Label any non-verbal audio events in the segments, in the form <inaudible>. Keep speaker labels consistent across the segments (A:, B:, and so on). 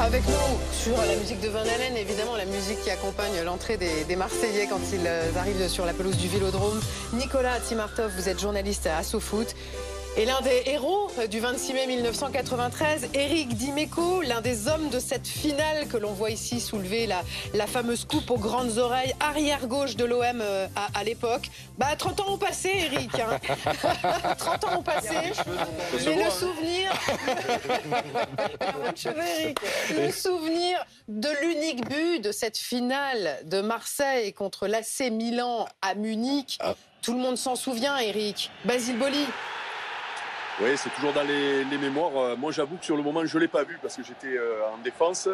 A: Avec nous, sur la musique de Van Halen, évidemment, la musique qui accompagne l'entrée des, Marseillais quand ils euh, arrivent sur la pelouse du Vélodrome. Nicolas Timartov, vous êtes journaliste à Foot. Et l'un des héros du 26 mai 1993, Eric Dimeco, l'un des hommes de cette finale que l'on voit ici soulever la, la fameuse coupe aux grandes oreilles, arrière-gauche de l'OM euh, à, l'époque. Bah, 30 ans ont passé, Eric. 30 hein. <laughs> ans ont passé. Mais le souvenir. <laughs> le souvenir de l'unique but de cette finale de Marseille contre l'AC Milan à Munich. Ah. Tout le monde s'en souvient, Eric. Basile Boli.
B: Oui, c'est toujours dans les, mémoires. Euh, moi, j'avoue que sur le moment, je ne l'ai pas vu parce que j'étais euh, en défense.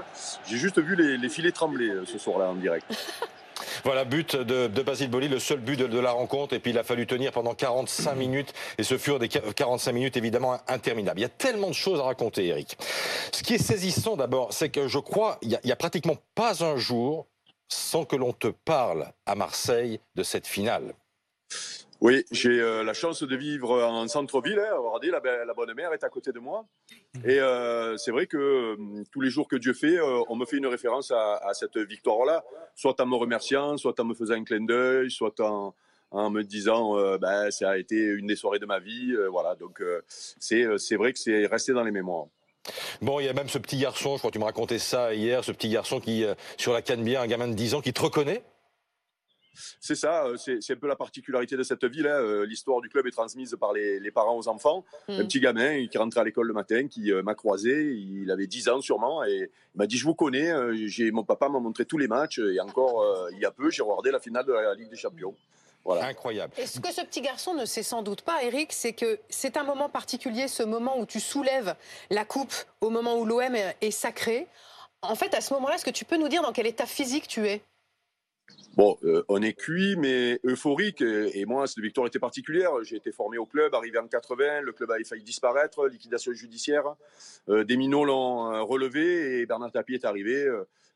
B: J'ai juste vu les, filets trembler euh, ce soir-là en direct. <laughs>
C: Voilà, but de, Basile Boli, le seul but de, la rencontre. Et puis il a fallu tenir pendant 45 minutes. Et ce furent des 45 minutes évidemment interminables. Il y a tellement de choses à raconter, Eric. Ce qui est saisissant d'abord, c'est que je crois, il n'y a pratiquement pas un jour sans que l'on te parle à Marseille de cette finale.
B: Oui, j'ai euh, la chance de vivre en centre-ville. Hein. Regardez, la, la, bonne mère est à côté de moi. Et euh, c'est vrai que euh, tous les jours que Dieu fait, on me fait une référence à, cette victoire-là, soit en me remerciant, soit en me faisant un clin d'œil, soit en, me disant ben, ça a été une des soirées de ma vie. voilà, donc c'est vrai que c'est resté dans les mémoires.
C: Bon, il y a même ce petit garçon, je crois que tu me racontais ça hier, ce petit garçon qui, sur la canne un gamin de 10 ans, qui te reconnaît
B: c'est ça, euh, c'est un peu la particularité de cette ville. Hein. Euh, l'histoire du club est transmise par les, parents aux enfants. Hmm. Un petit gamin qui rentrait à l'école le matin, qui euh, m'a croisé, il avait 10 ans sûrement, et il m'a dit Je vous connais, mon papa m'a montré tous les matchs, et encore il y a peu, j'ai regardé la finale de la Ligue des Champions.
C: Voilà. Incroyable.
A: Et ce que ce petit garçon ne sait sans doute pas, Eric, c'est que c'est un moment particulier, ce moment où tu soulèves la coupe au moment où l'OM est sacré. En fait, à ce moment-là, est-ce que tu peux nous dire dans quel état physique tu es?
B: Bon, euh, on est cuit, mais euphorique. Et, moi, cette victoire était particulière. J'ai été formé au club, arrivé en 80. Le club a failli disparaître, liquidation judiciaire. Euh, des minots l'ont euh, relevé et Bernard Tapie est arrivé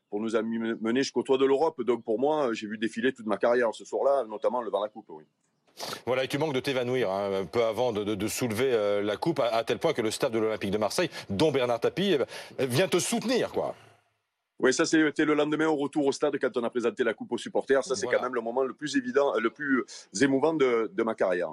B: pour nous amener jusqu'au toit de l'Europe. Donc pour moi, j'ai vu défiler toute ma carrière ce soir-là, notamment le la coupe. Oui.
C: Voilà, et tu manques de t'évanouir hein, un peu avant de, soulever la coupe, à, tel point que le staff de l'Olympique de Marseille, dont Bernard Tapie, vient te soutenir. quoi.
B: Oui, ça c'était le lendemain au retour au stade quand on a présenté la coupe aux supporters. Ça c'est quand même le moment le plus évident, le plus émouvant de, ma carrière.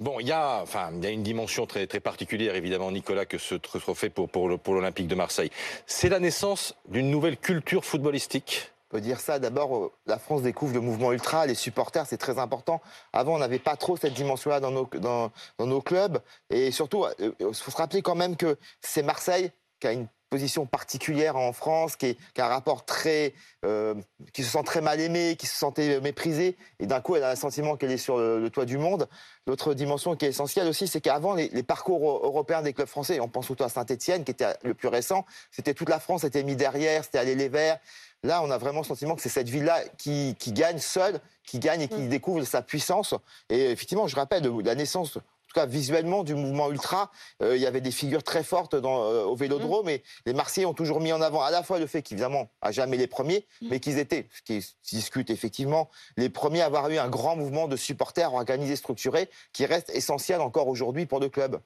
C: Bon, il y a, enfin, il y a une dimension très très particulière évidemment, Nicolas, que ce trophée pour pour l'Olympique de Marseille. C'est la naissance d'une nouvelle culture footballistique.
D: On peut dire ça. D'abord, euh, la France découvre le mouvement ultra, les supporters, c'est très important. Avant, on n'avait pas trop cette dimension-là dans nos, dans, dans nos clubs. Et surtout, il euh, faut se rappeler quand même que c'est Marseille qui a une position particulière en France, qui, a un rapport très, euh, qui se sent très mal aimé, qui se sentait méprisé, et d'un coup elle a le sentiment qu'elle est sur le, toit du monde. L'autre dimension qui est essentielle aussi, c'est qu'avant les, parcours européens des clubs français, on pense surtout à Saint-Etienne, qui était le plus récent, c'était toute la France était mise derrière, c'était aller les Verts. Là, on a vraiment le sentiment que c'est cette ville-là qui, qui, gagne seule, qui gagne et qui mm. découvre sa puissance. Et effectivement, je rappelle la naissance visuellement, du mouvement ultra. Euh, il y avait des figures très fortes dans, euh, au Vélodrome, mm. et les Marseillais ont toujours mis en avant à la fois le fait qu'évidemment, à jamais les premiers, mm. mais qu'ils étaient, ce qui se discute effectivement, les premiers à avoir eu un grand mouvement de supporters organisés, structurés, qui reste essentiel encore aujourd'hui pour le club.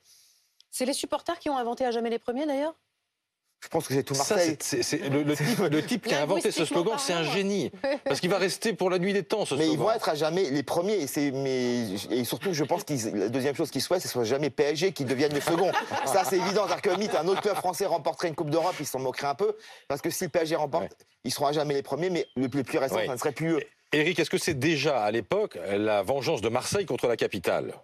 A: C'est les supporters qui ont inventé à jamais les premiers d'ailleurs?
D: Je pense que c'est tout Marseille.
C: le, type, qui a inventé ce slogan, c'est un génie. Parce qu'il va rester pour la nuit des temps, ce
D: mais
C: slogan.
D: ils vont être à jamais les premiers. Et, mais, et surtout, je pense que la deuxième chose qu'ils souhaitent, c'est soit jamais PSG qui deviennent les seconds. Ça, c'est évident. cest un autre club français remporterait une Coupe d'Europe, ils s'en moqueraient un peu. Parce que si le PSG remporte, ils seront à jamais les premiers, mais le plus, récent, ça ne serait plus eux.
C: Eric, est-ce que c'est déjà à l'époque la vengeance de Marseille contre la capitale?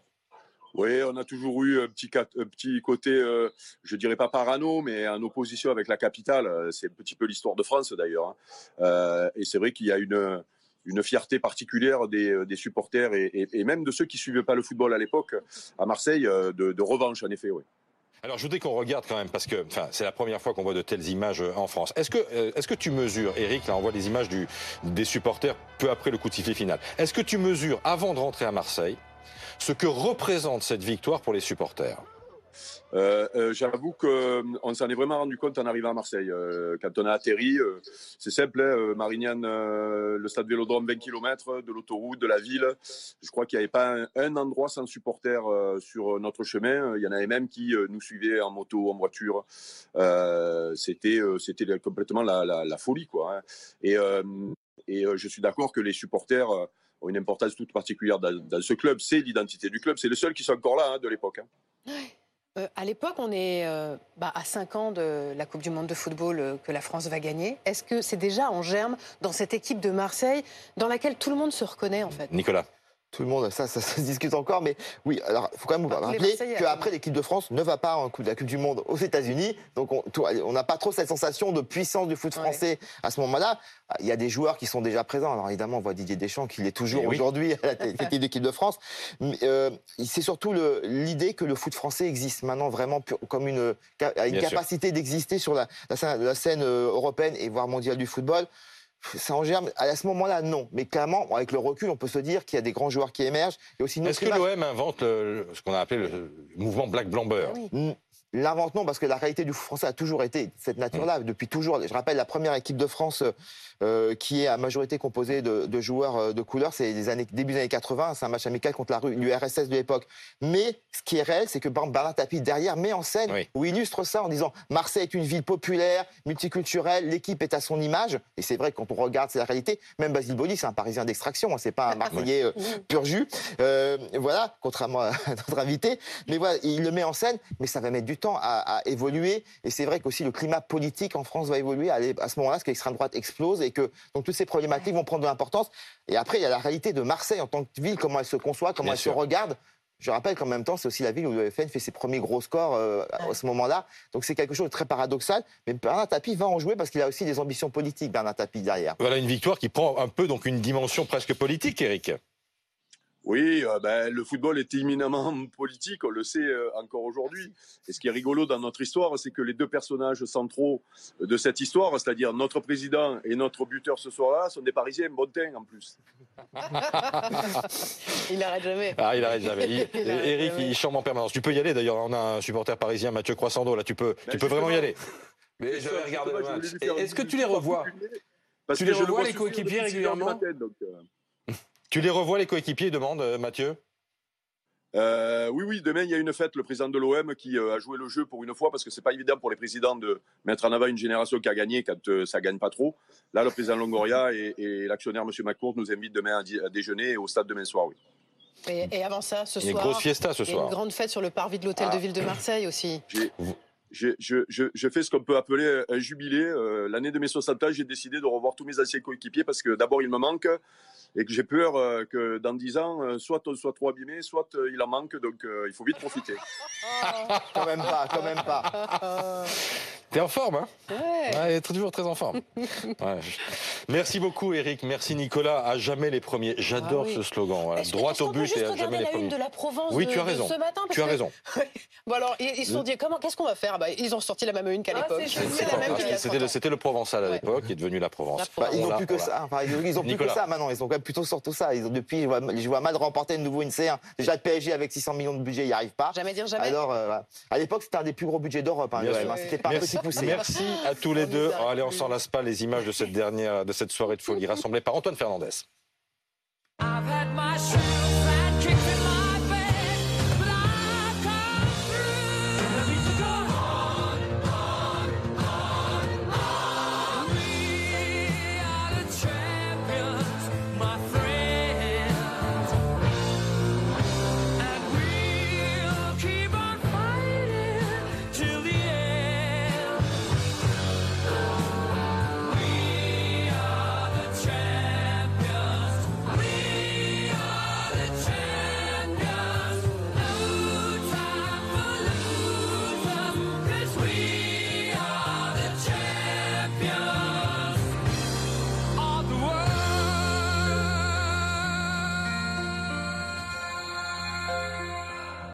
B: Oui, on a toujours eu un petit, côté, euh, je dirais pas parano, mais en opposition avec la capitale. Euh, c'est un petit peu l'histoire de France d'ailleurs. Hein. Euh, et c'est vrai qu'il y a une, fierté particulière des, supporters et, même de ceux qui suivaient pas le football à l'époque à Marseille, de, revanche en effet. Oui.
C: Alors je voudrais qu'on regarde quand même, parce que c'est la première fois qu'on voit de telles images en France. Est-ce que, est que tu mesures, Eric, là on voit les images du, des supporters peu après le coup de sifflet final, est-ce que tu mesures, avant de rentrer à Marseille, ce que représente cette victoire pour les supporters
B: Euh, euh, J'avoue qu'on s'en est vraiment rendu compte en arrivant à Marseille. quand on a atterri, c'est simple, hein, Marignane, le stade Vélodrome, 20 km de l'autoroute, de la ville. Je crois qu'il n'y avait pas un, endroit sans supporters sur notre chemin. Il y en avait même qui nous suivaient en moto, en voiture. C'était complètement la, folie. Quoi, hein. Et je suis d'accord que les supporters ont une importance toute particulière dans, ce club. C'est l'identité du club. C'est le seul qui soit encore là hein, de l'époque. Hein.
A: Euh, à l'époque, on est euh, bah, à 5 ans de la Coupe du Monde de football euh, que la France va gagner. Est-ce que c'est déjà en germe dans cette équipe de Marseille dans laquelle tout le monde se reconnaît en fait?
C: Nicolas
D: tout le monde, ça, ça, se <laughs> discute encore, mais oui, alors il faut quand même vous rappeler qu'après l'équipe de France ne va pas en coupe, la Coupe du Monde aux États-Unis, donc on n'a pas trop cette sensation de puissance du foot français à ce moment-là. Il y a des joueurs qui sont déjà présents. Alors évidemment, on voit Didier Deschamps qui l'est toujours aujourd'hui à la tête <laughs> de l'équipe de France. Euh, c'est surtout l'idée que le foot français existe maintenant vraiment comme une, une capacité d'exister sur la, la, scène euh, européenne et voire mondiale du football ça en germe. À ce moment-là, non. Mais clairement, avec le recul, on peut se dire qu'il y a des grands joueurs qui émergent.
C: Est-ce que l'OM invente ce qu'on a appelé le mouvement Black Blamber
D: L'invente non, parce que la réalité du foot français a toujours été cette nature-là, depuis toujours. Je rappelle la première équipe de France euh, qui est à majorité composée de, joueurs euh, de couleur, c'est les années, début des années 80, c'est un match amical contre l'URSS de l'époque. Mais ce qui est réel, c'est que Bernard Tapie derrière met en scène ou illustre ça en disant Marseille est une ville populaire, multiculturelle, l'équipe est à son image. Et c'est vrai quand on regarde, c'est la réalité. Même Basile Boli, c'est un Parisien d'extraction, hein, c'est pas un <laughs> Marseillais euh, pur jus. voilà, contrairement à <laughs> notre invité. Mais voilà, il le met en scène, mais ça va mettre du temps à, évoluer. Et c'est vrai qu'aussi le climat politique en France va évoluer à, ce moment-là, parce que l'extrême droite explose et que donc toutes ces problématiques vont prendre de l'importance. Et après, il y a la réalité de Marseille en tant que ville, comment elle se conçoit, comment elle se regarde. Je rappelle qu'en même temps, c'est aussi la ville où le FN fait ses premiers gros scores euh, à ce moment-là. Donc c'est quelque chose de très paradoxal. Mais Bernard Tapie va en jouer parce qu'il a aussi des ambitions politiques, Bernard Tapie, derrière.
C: Voilà une victoire qui prend un peu donc une dimension presque politique, Eric.
B: Oui, euh, ben, le football est éminemment <laughs> politique, on le sait euh, encore aujourd'hui. Et ce qui est rigolo dans notre histoire, c'est que les deux personnages centraux de cette histoire, c'est-à-dire notre président et notre buteur ce soir-là, sont des Parisiens bon en plus. <laughs>
A: il n'arrête jamais.
C: Ah, il n'arrête jamais. <laughs> Eric, il chante en permanence. Tu peux y aller d'ailleurs, on a un supporter parisien, Mathieu Croissando, là, tu peux, ben, tu peux vraiment y aller.
E: Mais je vais regarder le match. Est-ce que tu les revois Tu les revois les coéquipiers régulièrement euh.
C: Tu les revois, les coéquipiers, demande euh, Mathieu?
B: Euh, oui, oui, demain, il y a une fête, le président de l'OM qui euh, a joué le jeu pour une fois, parce que c'est pas évident pour les présidents de mettre en avant une génération qui a gagné quand ça ça gagne pas trop. Là, le président Longoria et, l'actionnaire M. McCourt nous invitent demain à, déjeuner au stade demain soir, oui.
A: Et, avant ça, ce soir,
C: une grosse fiesta ce
A: soir. Il y a une grande fête sur le parvis de l'hôtel de ah. ville de Marseille aussi.
B: Je, je, fais ce qu'on peut appeler un jubilé. L'année de mes 60 ans, j'ai décidé de revoir tous mes anciens coéquipiers parce que d'abord, il me manque et que j'ai peur euh, que dans 10 ans, euh, soit on soit trop abîmé, soit euh, il en manque, donc il faut vite profiter. <laughs>
D: quand même pas, quand même pas.
C: T'es en forme, hein? Ouais. toujours très en forme. <laughs> Merci beaucoup, Eric. Merci, Nicolas. À jamais les premiers. J'adore ah ce slogan. Voilà. Droit au but et à jamais les premiers.
A: de la Provence
C: oui, tu as raison.
A: ce matin,
C: tu as raison. <laughs>
A: bon alors, ils se sont dit comment, qu'est-ce qu'on va faire? Bah, Ils ont sorti la même une qu'à ah, l'époque.
C: C'était le, Provençal à l'époque, qui est devenu la Provence.
D: Bah, ils n'ont plus que ça. Enfin, ils ont plus que ça maintenant. Ils ont quand même plutôt sur tout ça. Ils ont depuis, je vois, mal remporter de nouveau une C1. Déjà le PSG avec 600 millions de budget, il n'y arrive pas.
A: Jamais dire jamais.
D: Alors, euh, à l'époque, c'était un des plus gros budgets d'Europe. Hein, c'était pas
C: petit poussé. Merci à tous les deux. Allez, on s'en lasse pas les images de cette dernière, de cette soirée de folie rassemblée par Antoine Fernandez.